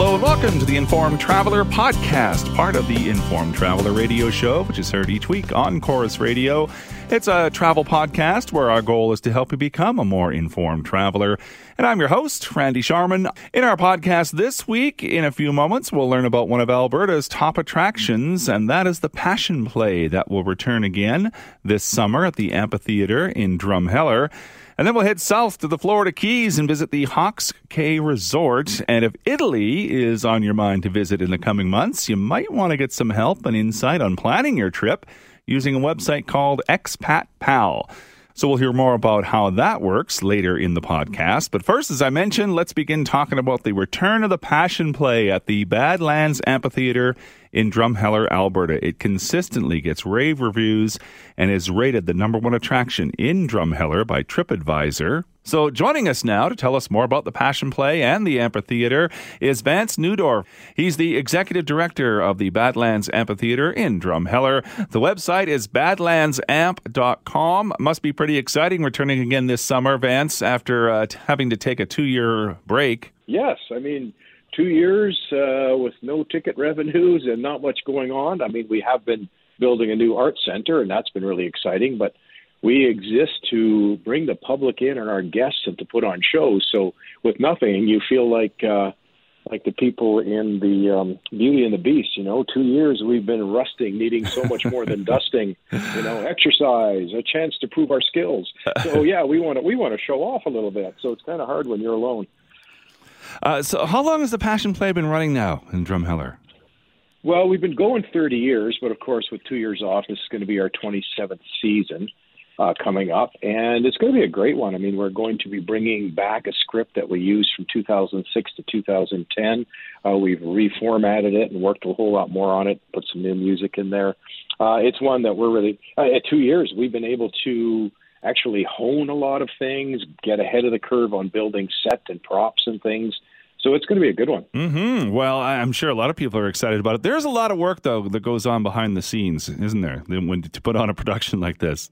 Hello and welcome to the Informed Traveler podcast, part of the Informed Traveler radio show, which is heard each week on Corus Radio. It's a travel podcast where our goal is to help you become a more informed traveler. And I'm your host, Randy Sharman. In our podcast this week, in a few moments, we'll learn about one of Alberta's top attractions, and that is the Passion Play that will return again this summer at the amphitheater in Drumheller. And then we'll head south to the Florida Keys and visit the Hawks Cay Resort. And if Italy is on your mind to visit in the coming months, you might want to get some help and insight on planning your trip using a website called Expat Pal. So we'll hear more about how that works later in the podcast. But first, as I mentioned, let's begin talking about the return of the Passion Play at the Badlands Amphitheater in Drumheller, Alberta. It consistently gets rave reviews and is rated the number one attraction in Drumheller by TripAdvisor. So, joining us now to tell us more about the Passion Play and the amphitheater is Vance Neudorf. He's the executive director of the Badlands Amphitheater in Drumheller. The website is badlandsamp.com. Must be pretty exciting returning again this summer, Vance, after uh, having to take a two year break. Yes, I mean, two years uh, with no ticket revenues and not much going on. I mean, we have been building a new art center, and that's been really exciting. But we exist to bring the public in and our guests and to put on shows. So with nothing, you feel like uh, like the people in the um, Beauty and the Beast. You know, two years we've been rusting, needing so much more than dusting. You know, exercise, a chance to prove our skills. So yeah, we want to we want to show off a little bit. So it's kind of hard when you're alone. Uh, so, how long has the Passion Play been running now in Drumheller? Well, we've been going 30 years, but of course, with two years off, this is going to be our 27th season uh, coming up, and it's going to be a great one. I mean, we're going to be bringing back a script that we used from 2006 to 2010. Uh, we've reformatted it and worked a whole lot more on it, put some new music in there. Uh, it's one that we're really, uh, at two years, we've been able to actually hone a lot of things, get ahead of the curve on building set and props and things. So it's going to be a good one. Mm-hmm. Well, I'm sure a lot of people are excited about it. There's a lot of work though that goes on behind the scenes, isn't there? When to put on a production like this.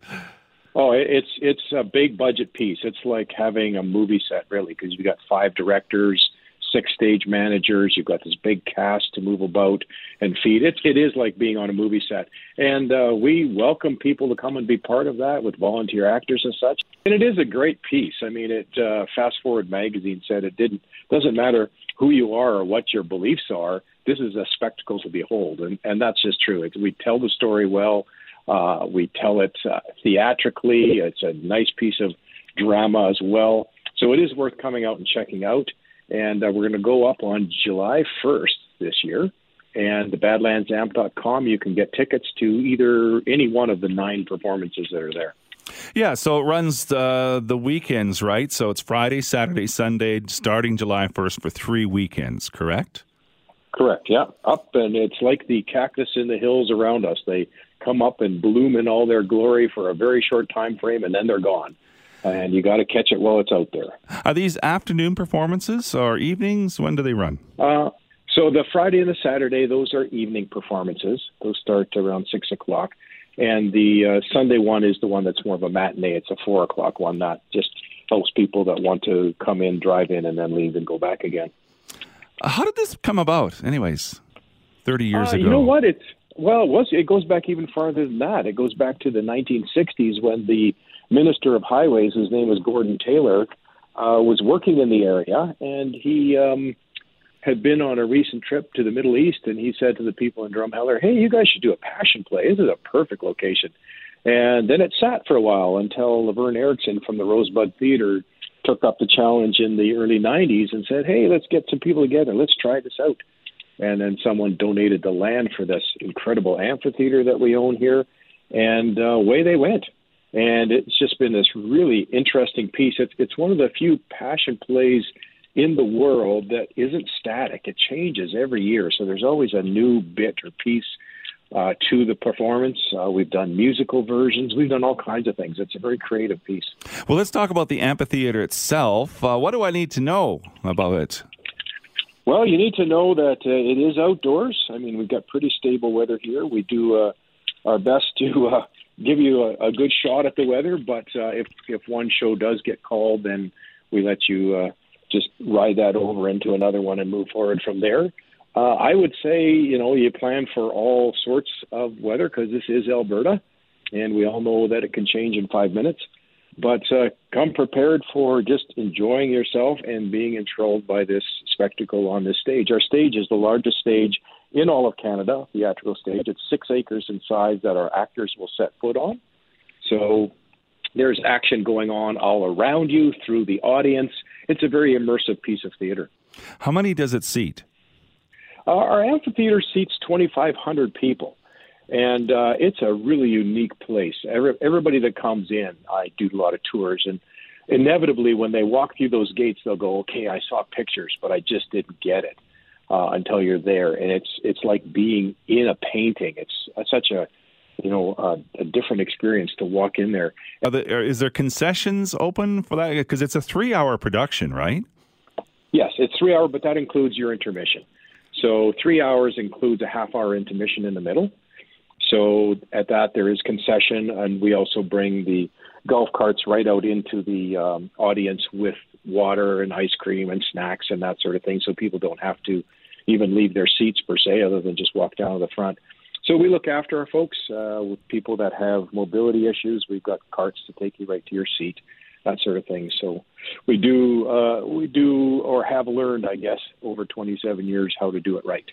Oh, it's it's a big budget piece. It's like having a movie set, really, because you've got five directors, six stage managers. You've got this big cast to move about and feed. It it is like being on a movie set, and uh, we welcome people to come and be part of that with volunteer actors and such. And it is a great piece. I mean, it uh, Fast Forward magazine said it didn't doesn't matter who you are or what your beliefs are. This is a spectacle to behold, and and that's just true. It, we tell the story well. Uh, we tell it uh, theatrically. It's a nice piece of drama as well. So it is worth coming out and checking out and uh, we're going to go up on July 1st this year. And the badlandsamp.com, you can get tickets to either any one of the nine performances that are there. Yeah, so it runs uh, the weekends, right? So it's Friday, Saturday, Sunday, starting July 1st for three weekends, correct? Correct, yeah. Up, and it's like the cactus in the hills around us. They come up and bloom in all their glory for a very short time frame, and then they're gone and you got to catch it while it's out there. Are these afternoon performances or evenings? When do they run? Uh, so the Friday and the Saturday, those are evening performances. Those start around six o'clock, and the uh, Sunday one is the one that's more of a matinee. It's a four o'clock one, not just those people that want to come in, drive in, and then leave and go back again. How did this come about, anyways? Thirty years uh, ago. You know what? It's well, it was. It goes back even farther than that. It goes back to the 1960s when the Minister of Highways, his name was Gordon Taylor, uh, was working in the area, and he um, had been on a recent trip to the Middle East, and he said to the people in Drumheller, "Hey, you guys should do a passion play. This is a perfect location." And then it sat for a while until Laverne Erickson from the Rosebud Theater took up the challenge in the early 90s and said, "Hey, let's get some people together. Let's try this out." And then someone donated the land for this incredible amphitheater that we own here, and uh, away they went and it's just been this really interesting piece. It's, it's one of the few passion plays in the world that isn't static. It changes every year, so there's always a new bit or piece uh, to the performance. Uh, we've done musical versions. We've done all kinds of things. It's a very creative piece. Well, let's talk about the amphitheater itself. Uh, what do I need to know about it? Well, you need to know that uh, it is outdoors. I mean, we've got pretty stable weather here. We do uh, our best to uh, give you a, a good shot at the weather. But uh, if if one show does get called, then we let you uh, just ride that over into another one and move forward from there. Uh, I would say, you know, you plan for all sorts of weather because this is Alberta, and we all know that it can change in five minutes. But uh, come prepared for just enjoying yourself and being enthralled by this spectacle on this stage. Our stage is the largest stage in all of Canada, theatrical stage. It's six acres in size that our actors will set foot on. So there's action going on all around you through the audience. It's a very immersive piece of theater. How many does it seat? Uh, our amphitheater seats 2,500 people, and uh, it's a really unique place. Every, everybody that comes in, I do a lot of tours, and inevitably, when they walk through those gates, they'll go, "Okay, I saw pictures, but I just didn't get it uh, until you're there." And it's it's like being in a painting. It's uh, such a you know uh, a different experience to walk in there. there. Is there concessions open for that? Because it's a three-hour production, right? Yes, it's three hour, but that includes your intermission. So three hours includes a half hour intermission in the middle. So at that there is concession, and we also bring the golf carts right out into the um, audience with water and ice cream and snacks and that sort of thing, so people don't have to even leave their seats per se, other than just walk down to the front. So we look after our folks uh, with people that have mobility issues. We've got carts to take you right to your seat that sort of thing. So we do uh, we do or have learned, I guess, over 27 years how to do it right.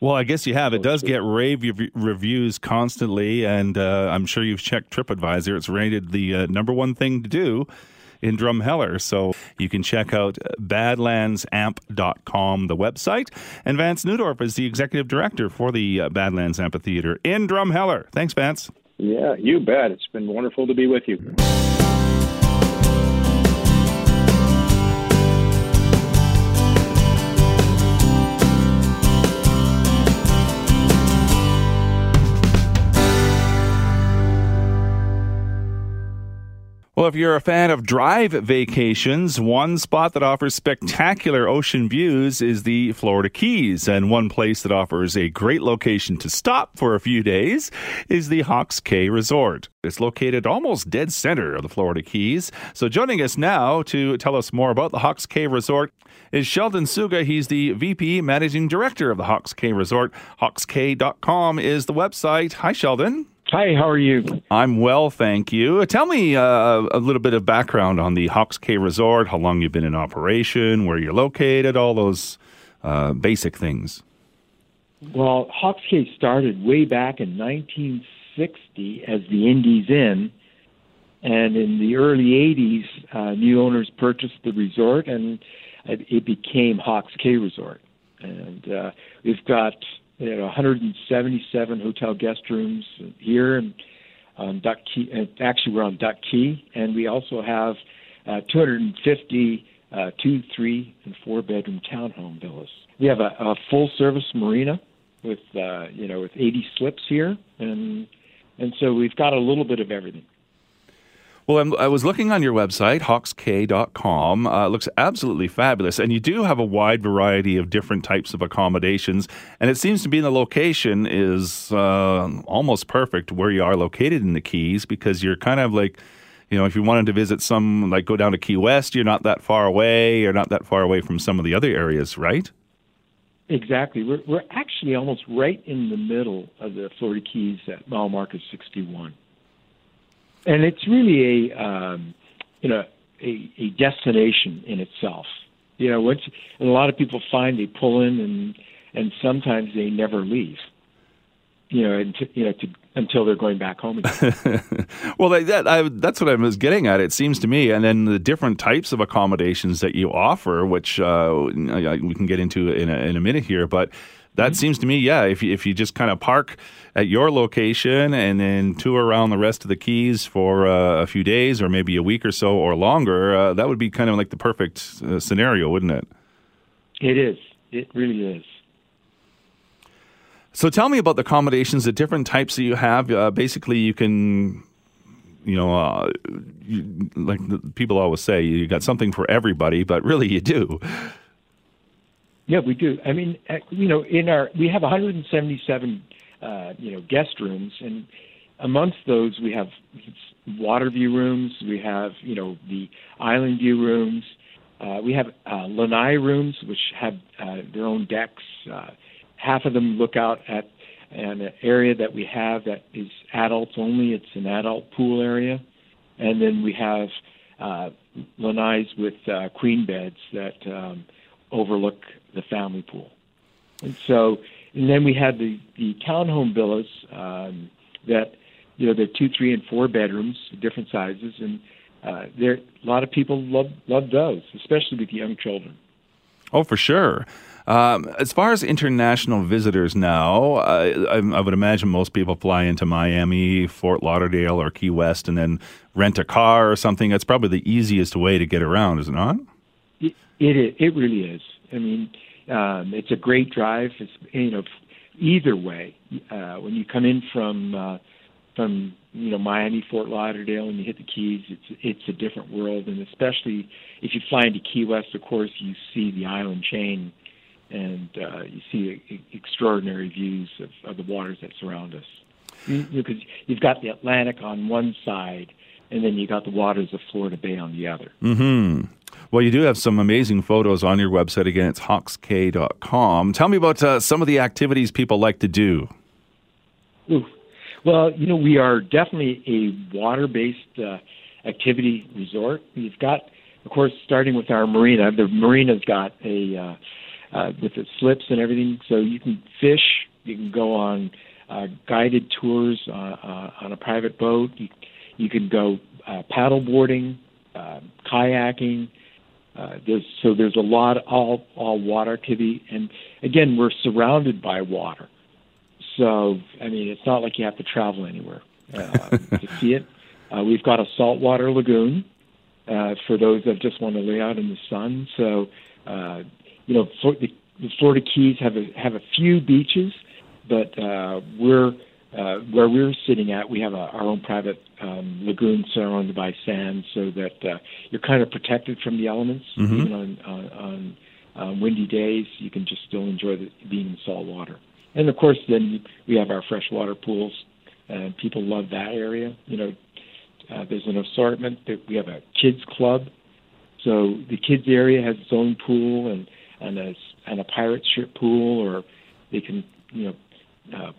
Well, I guess you have. It does get rave reviews constantly, and uh, I'm sure you've checked TripAdvisor. It's rated the uh, number one thing to do in Drumheller. So you can check out badlandsamp.com, the website. And Vance Neudorf is the executive director for the uh, Badlands Amphitheater in Drumheller. Thanks, Vance. Yeah, you bet. It's been wonderful to be with you. Well, if you're a fan of drive vacations, one spot that offers spectacular ocean views is the Florida Keys. And one place that offers a great location to stop for a few days is the Hawks Cay Resort. It's located almost dead center of the Florida Keys. So joining us now to tell us more about the Hawks Cay Resort is Sheldon Suga. He's the VP Managing Director of the Hawks Cay Resort. Hawkscay.com is the website. Hi, Sheldon. Hi, how are you? I'm well, thank you. Tell me uh, a little bit of background on the Hawks Cay Resort, how long you've been in operation, where you're located, all those uh, basic things. Well, Hawks Cay started way back in 1960 as the Indies Inn, and in the early 80s, uh, new owners purchased the resort, and it became Hawks Cay Resort. And uh, we've got you know 177 hotel guest rooms here and um, Duck Key. Uh, actually, we're on Duck Key, and we also have uh, 250 uh, two, three, and four bedroom townhome villas. We have a, a full service marina with uh, you know with 80 slips here, and and so we've got a little bit of everything. Well, I'm, i was looking on your website, hawkscay.com. Uh, it looks absolutely fabulous. And you do have a wide variety of different types of accommodations. And it seems to be the location is uh, almost perfect where you are located in the Keys because you're kind of like, you know, if you wanted to visit some, like go down to Key West, you're not that far away. You're not that far away from some of the other areas, right? Exactly. We're, we're actually almost right in the middle of the Florida Keys at mile marker 61 and it's really a um, you know a, a destination in itself. You know, once and a lot of people find they pull in and and sometimes they never leave. You know, and until, you know to, until they're going back home again. well, that I, that's what I was getting at. It seems to me, and then the different types of accommodations that you offer, which uh, we can get into in a, in a minute here, but that mm-hmm. seems to me, yeah. If you, if you just kind of park at your location and then tour around the rest of the keys for uh, a few days or maybe a week or so or longer, uh, that would be kind of like the perfect uh, scenario, wouldn't it? It is. It really is. So tell me about the accommodations, the different types that you have. Uh, basically, you can you know, uh, you, like people always say, you got something for everybody, but really you do. Yeah, we do. I mean, uh, you know, in our we have 177 uh, you know guest rooms, and amongst those we have water view rooms, we have you know the island view rooms, Uh, we have uh, lanai rooms, which have uh, their own decks. Uh, half of them look out at an area that we have that is adults only. It's an adult pool area, and then we have uh, lanais with uh, queen beds that um, overlook the family pool. And so, and then we had the the townhome villas um, that you know they're two, three, and four bedrooms, different sizes, and uh, there a lot of people love love those, especially with young children. Oh, for sure. Um, as far as international visitors now, I, I, would imagine most people fly into Miami, Fort Lauderdale, or Key West, and then rent a car or something. That's probably the easiest way to get around, is it not? It it, it really is. I mean, um, it's a great drive. It's you know, either way, uh, when you come in from uh, from you know Miami, Fort Lauderdale, and you hit the Keys, it's it's a different world. And especially if you fly into Key West, of course, you see the island chain, and uh, you see extraordinary views of, of the waters that surround us. Because you know, you've got the Atlantic on one side, and then you got the waters of Florida Bay on the other. Hmm. Well, you do have some amazing photos on your website. Again, it's hawkscay.com. Tell me about uh, some of the activities people like to do. Ooh, well, you know, we are definitely a water-based uh, activity resort. We've got, of course, starting with our marina. The marina's got a uh, uh, with the slips and everything, so you can fish. You can go on uh, guided tours uh, uh, on a private boat. You, you can go uh, paddle boarding, uh, kayaking. Uh, there's, so there's a lot of all all water activity, and again, we're surrounded by water. So, I mean, it's not like you have to travel anywhere uh, to see it. Uh, we've got a saltwater lagoon uh, for those that just want to lay out in the sun. So, uh, you know, for the, the Florida Keys have a, have a few beaches, but uh, we're uh, where we're sitting at. We have a, our own private um, lagoon surrounded by sand, so that uh, you're kind of protected from the elements. Mm-hmm. Even on, on, on uh, windy days, you can just still enjoy the, being in salt water. And of course, then we have our freshwater pools, and people love that area. You know, uh, there's an assortment. That we have a kids club, so the kids area has its own pool and and a and a pirate ship pool, or they can you know uh,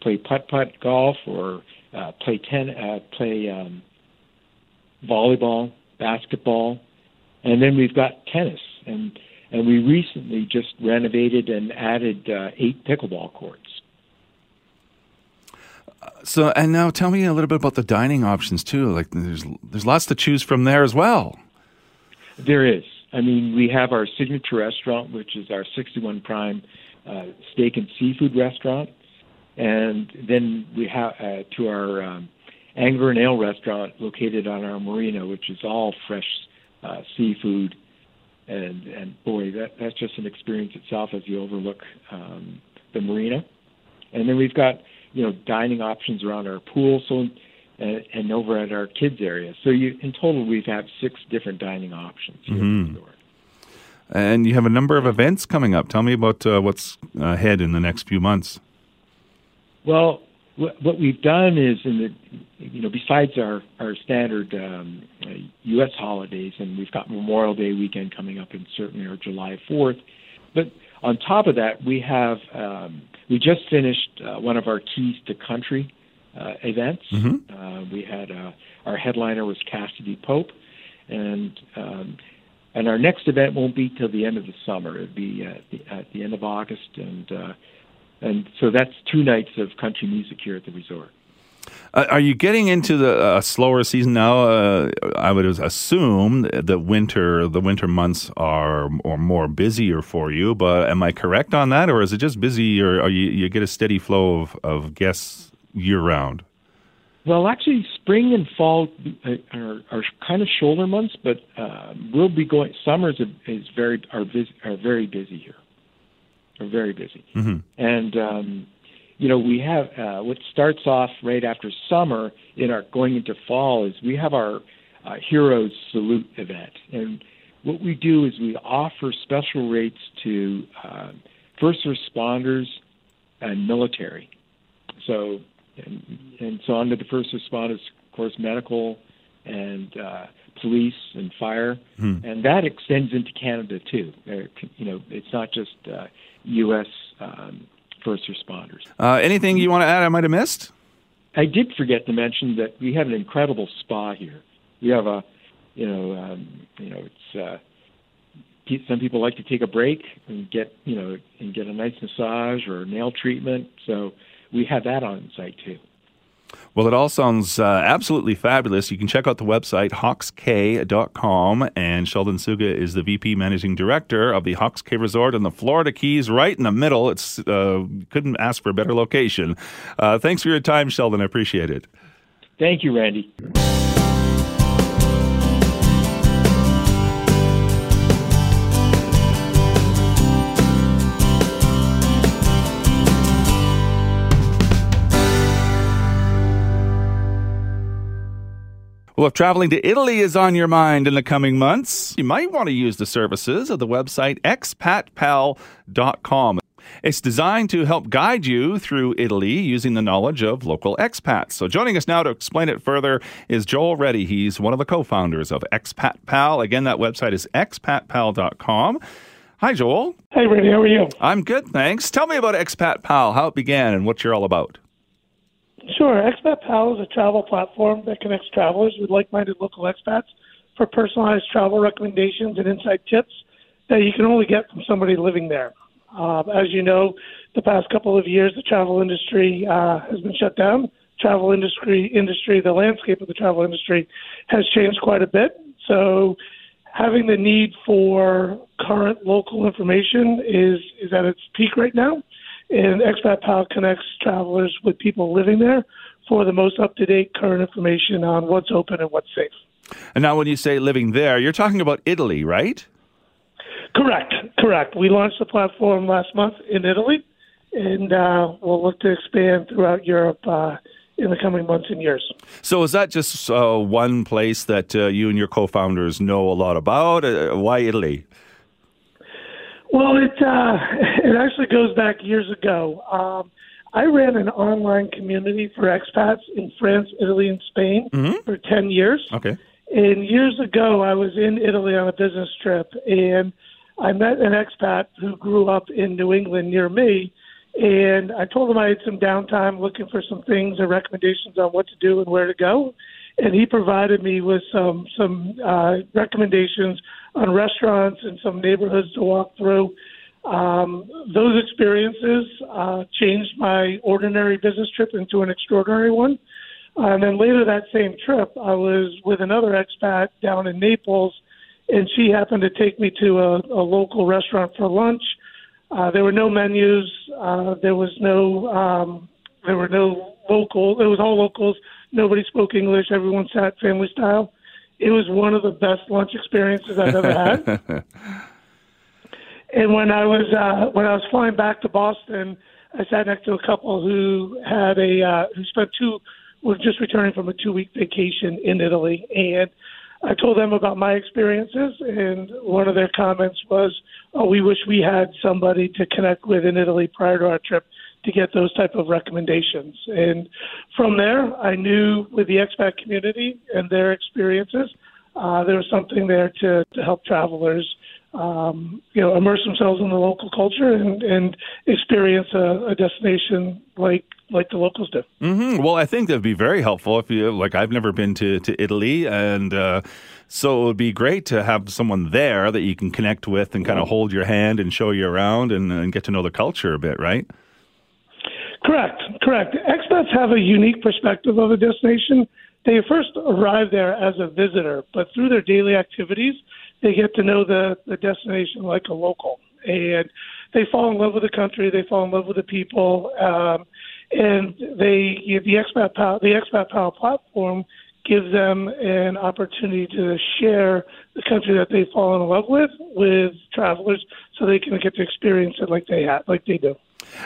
play putt putt golf or uh, play ten uh, play um, volleyball, basketball, and then we've got tennis and and we recently just renovated and added uh, eight pickleball courts. So, and now tell me a little bit about the dining options too. Like, there's there's lots to choose from there as well. There is. I mean, we have our signature restaurant, which is our 61 Prime uh, steak and seafood restaurant, and then we have uh, to our um, Angler and Ale restaurant located on our marina, which is all fresh uh, seafood and and boy, that that's just an experience itself as you overlook um, the marina. And then we've got you know dining options around our pool, so and, and over at our kids area. So you in total we've had six different dining options here mm-hmm. And you have a number of events coming up. Tell me about uh, what's ahead in the next few months. Well, what we've done is in the you know besides our our standard um, U.S. holidays and we've got Memorial Day weekend coming up and certainly our July 4th, but on top of that we have um, we just finished uh, one of our keys to country uh, events. Mm-hmm. Uh, we had uh, our headliner was Cassadee Pope, and um, and our next event won't be till the end of the summer. It'll be at the, at the end of August and. And so that's two nights of country music here at the resort. Uh, are you getting into the uh, slower season now? Uh, I would assume that winter, the winter months are or more busier for you. But am I correct on that, or is it just busy, or, or you, you get a steady flow of, of guests year round? Well, actually, spring and fall uh, are, are kind of shoulder months, but uh, we'll be going. Summers is very are, are very busy here are very busy. Mm-hmm. And um, you know, we have uh, what starts off right after summer in our going into fall is we have our uh, Heroes Salute event, and what we do is we offer special rates to uh, first responders and military. So, and, and so under the first responders, of course, medical and uh, police and fire, Hmm. and that extends into Canada too. You know, it's not just uh, U.S. Um, first responders. Uh, anything you want to add? I might have missed. I did forget to mention that we have an incredible spa here. We have a, you know, um, you know, it's. Uh, some people like to take a break and get, you know, and get a nice massage or nail treatment. So we have that on site too. Well, it all sounds uh, absolutely fabulous. You can check out the website, hawkscay.com. And Sheldon Suga is the VP Managing Director of the Hawks Cay Resort in the Florida Keys, right in the middle. It's uh, couldn't ask for a better location. Uh, thanks for your time, Sheldon. I appreciate it. Thank you, Randy. Well, if traveling to Italy is on your mind in the coming months, you might want to use the services of the website expatpal.com. It's designed to help guide you through Italy using the knowledge of local expats. So, joining us now to explain it further is Joel Reddy. He's one of the co founders of Expat Pal. Again, that website is expatpal.com. Hi, Joel. Hey, Randy, how are you? I'm good, thanks. Tell me about Expat Pal, how it began, and what you're all about. Sure. Expat Pal is a travel platform that connects travelers with like-minded local expats for personalized travel recommendations and inside tips that you can only get from somebody living there. Uh, as you know, the past couple of years, the travel industry uh, has been shut down. Travel industry, industry, the landscape of the travel industry has changed quite a bit. So, having the need for current local information is is at its peak right now. And Expat Pal connects travelers with people living there for the most up to date current information on what's open and what's safe. And now, when you say living there, you're talking about Italy, right? Correct, correct. We launched the platform last month in Italy, and uh, we'll look to expand throughout Europe uh, in the coming months and years. So is that just uh, one place that uh, you and your co-founders know a lot about? Uh, why Italy? Well, it uh, it actually goes back years ago. Um, I ran an online community for expats in France, Italy, and Spain for ten years. Okay. And years ago, I was in Italy on a business trip, and I met an expat who grew up in New England near me. And I told him I had some downtime looking for some things and recommendations on what to do and where to go. And he provided me with some some uh, recommendations on restaurants and some neighborhoods to walk through. Um, those experiences uh, changed my ordinary business trip into an extraordinary one. Uh, and then later that same trip, I was with another expat down in Naples, and she happened to take me to a, a local restaurant for lunch. Uh, there were no menus. Uh, there was no. Um, there were no local. It was all locals. Nobody spoke English. Everyone sat family style. It was one of the best lunch experiences I've ever had. And when I was uh, when I was flying back to Boston, I sat next to a couple who had a uh, who spent two were just returning from a two week vacation in Italy, and I told them about my experiences, and one of their comments was, "Oh, we wish we had somebody to connect with in Italy prior to our trip." To get those type of recommendations, and from there, I knew with the expat community and their experiences, uh, there was something there to, to help travelers um, you know, immerse themselves in the local culture and, and experience a, a destination like like the locals do. hmm Well, I think that'd be very helpful if you like. I've never been to to Italy, and uh, so it would be great to have someone there that you can connect with and kind of hold your hand and show you around and, and get to know the culture a bit, right? Correct, correct. Expats have a unique perspective of a destination. They first arrive there as a visitor, but through their daily activities, they get to know the, the destination like a local. And they fall in love with the country, they fall in love with the people, um, and they the expat pal the expat power platform gives them an opportunity to share the country that they fall in love with with travelers, so they can get to experience it like they have, like they do.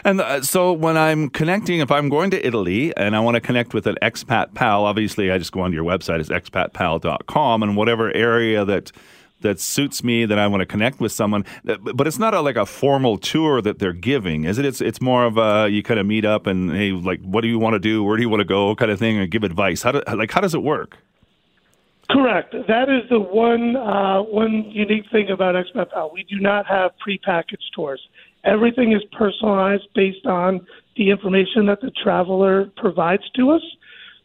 And uh, so when I'm connecting, if I'm going to Italy and I want to connect with an expat pal, obviously I just go onto your website, it's expatpal.com, and whatever area that that suits me that I want to connect with someone. Uh, But it's not a, like a formal tour that they're giving, is it? It's it's more of a you kind of meet up and hey, like what do you want to do? Where do you want to go? Kind of thing, and give advice. How do, like how does it work? Correct. That is the one uh, one unique thing about Expat Pal. We do not have prepackaged tours. Everything is personalized based on the information that the traveler provides to us.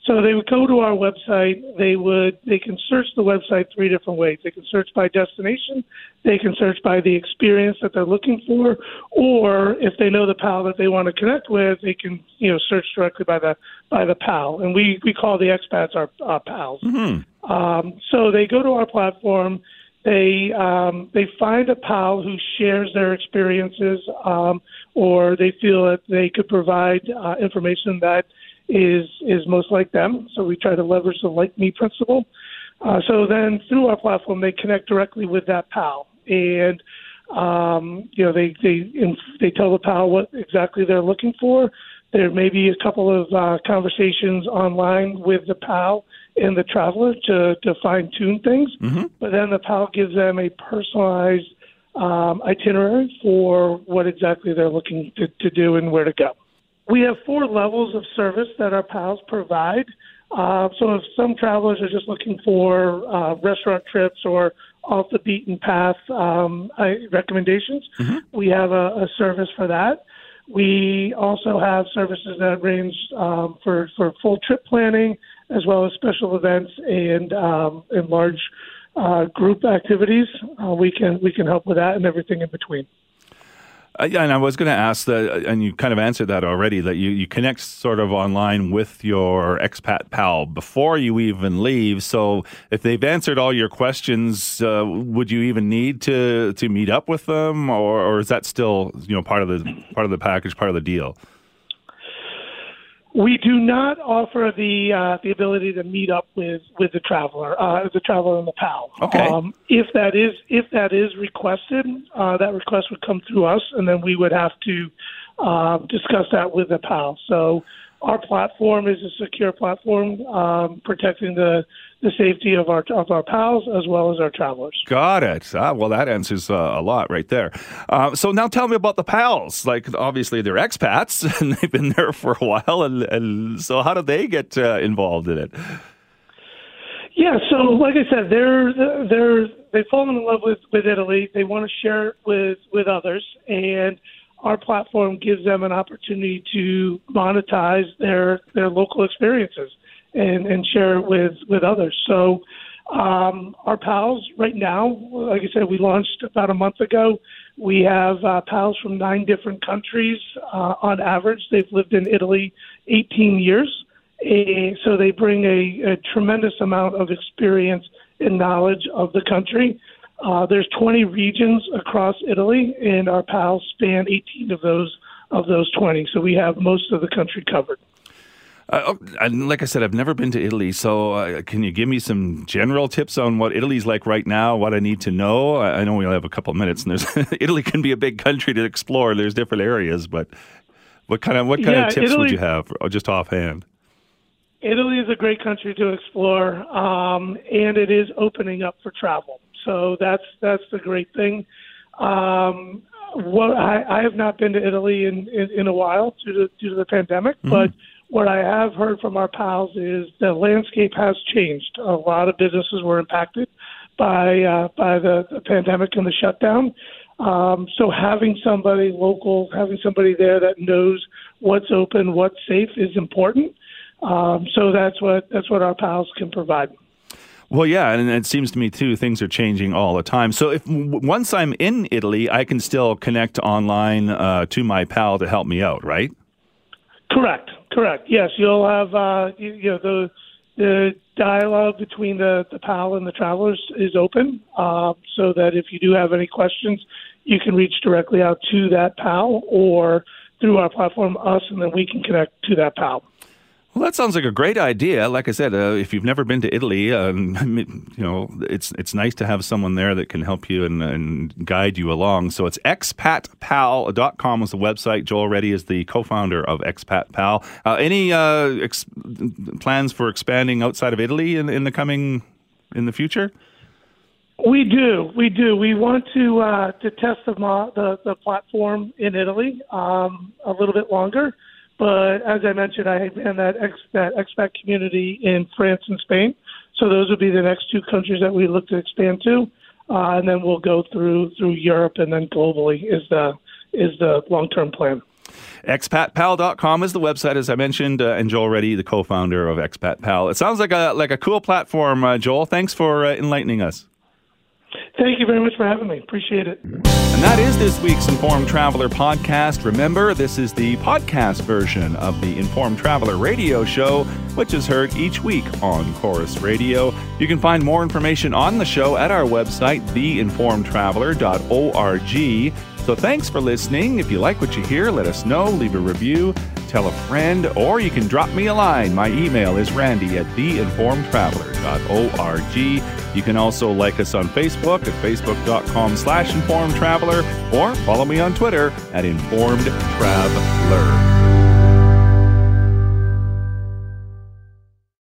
So they would go to our website. They would they can search the website three different ways. They can search by destination. They can search by the experience that they're looking for, or if they know the pal that they want to connect with, they can you know search directly by the by the pal. And we we call the expats our, our pals. Mm-hmm. Um, so they go to our platform. They um, they find a pal who shares their experiences, um, or they feel that they could provide uh, information that is is most like them. So we try to leverage the like me principle. Uh, so then through our platform, they connect directly with that pal, and um, you know they they they tell the pal what exactly they're looking for. There may be a couple of uh, conversations online with the pal and the traveler to to fine tune things, mm-hmm. but then the pal gives them a personalized um, itinerary for what exactly they're looking to, to do and where to go. We have four levels of service that our pals provide. Uh, so if some travelers are just looking for uh, restaurant trips or off the beaten path um, recommendations, mm-hmm. we have a, a, service for that. We also have services that range um, for, for full trip planning as well as special events and um, and large uh, group activities. Uh, we can we can help with that and everything in between. Uh, and I was going to ask that, and you kind of answered that already. That you, you connect sort of online with your expat pal before you even leave. So if they've answered all your questions, uh, would you even need to to meet up with them, or, or is that still you know part of the part of the package, part of the deal? We do not offer the uh, the ability to meet up with with the traveler, uh, the traveler and the pal. Okay. Um, if that is if that is requested, uh, that request would come through us, and then we would have to uh, discuss that with the pal. So our platform is a secure platform, um, protecting the the safety of our of our pals as well as our travelers. Got it. Ah, well, that answers uh, a lot right there. Uh, so now tell me about the pals. Like, obviously they're expats and they've been there for a while, and, and so how do they get uh, involved in it? Yeah, so like I said, they're they're they've fallen in love with with Italy. They want to share it with with others, and our platform gives them an opportunity to monetize their their local experiences and, and share it with, with others. So um, our pals right now, like I said, we launched about a month ago. We have uh, pals from nine different countries. Uh, on average, they've lived in Italy 18 years. And so they bring a, a tremendous amount of experience and knowledge of the country. Uh, there's 20 regions across Italy, and our pals span 18 of those of those 20. So we have most of the country covered. Uh, oh, and like I said, I've never been to Italy, so uh, can you give me some general tips on what Italy's like right now? What I need to know? I, I know we only have a couple of minutes, and there's Italy can be a big country to explore. There's different areas, but what kind of what kind yeah, of tips Italy, would you have, just offhand? Italy is a great country to explore, um, and it is opening up for travel. So that's that's the great thing. Um, what I, I have not been to Italy in, in, in a while due to due to the pandemic, mm-hmm. but what I have heard from our pals is the landscape has changed. A lot of businesses were impacted by uh, by the, the pandemic and the shutdown. Um, so having somebody local, having somebody there that knows what's open, what's safe is important. Um, so that's what that's what our pals can provide. Well, yeah, and it seems to me too things are changing all the time. So if once I'm in Italy, I can still connect online uh, to my pal to help me out, right? Correct. Correct. Yes, you'll have uh, you, you know the the dialogue between the the PAL and the travelers is open, uh, so that if you do have any questions, you can reach directly out to that PAL or through our platform, us, and then we can connect to that PAL. Well, that sounds like a great idea. Like I said, uh, if you've never been to Italy, um, you know it's it's nice to have someone there that can help you and, and guide you along. So it's expatpal.com is the website. Joel Reddy is the co-founder of Expat Pal. Uh, any uh, ex- plans for expanding outside of Italy in, in the coming in the future? We do, we do. We want to uh, to test the, the, the platform in Italy um, a little bit longer. But as I mentioned, I been that ex, that expat community in France and Spain. So those would be the next two countries that we look to expand to, uh, and then we'll go through through Europe and then globally is the is the long term plan. ExpatPal.com is the website, as I mentioned, uh, and Joel Reddy, the co-founder of ExpatPal. It sounds like a like a cool platform, uh, Joel. Thanks for uh, enlightening us. Thank you very much for having me. Appreciate it. And that is this week's Informed Traveler podcast. Remember, this is the podcast version of the Informed Traveler radio show, which is heard each week on Corus Radio. You can find more information on the show at our website, theinformedtraveler.org. So thanks for listening. If you like what you hear, let us know, leave a review, tell a friend, or you can drop me a line. My email is randy at theinformedtraveler.org. You can also like us on Facebook at facebook.com slash informed traveler or follow me on Twitter at informed traveler.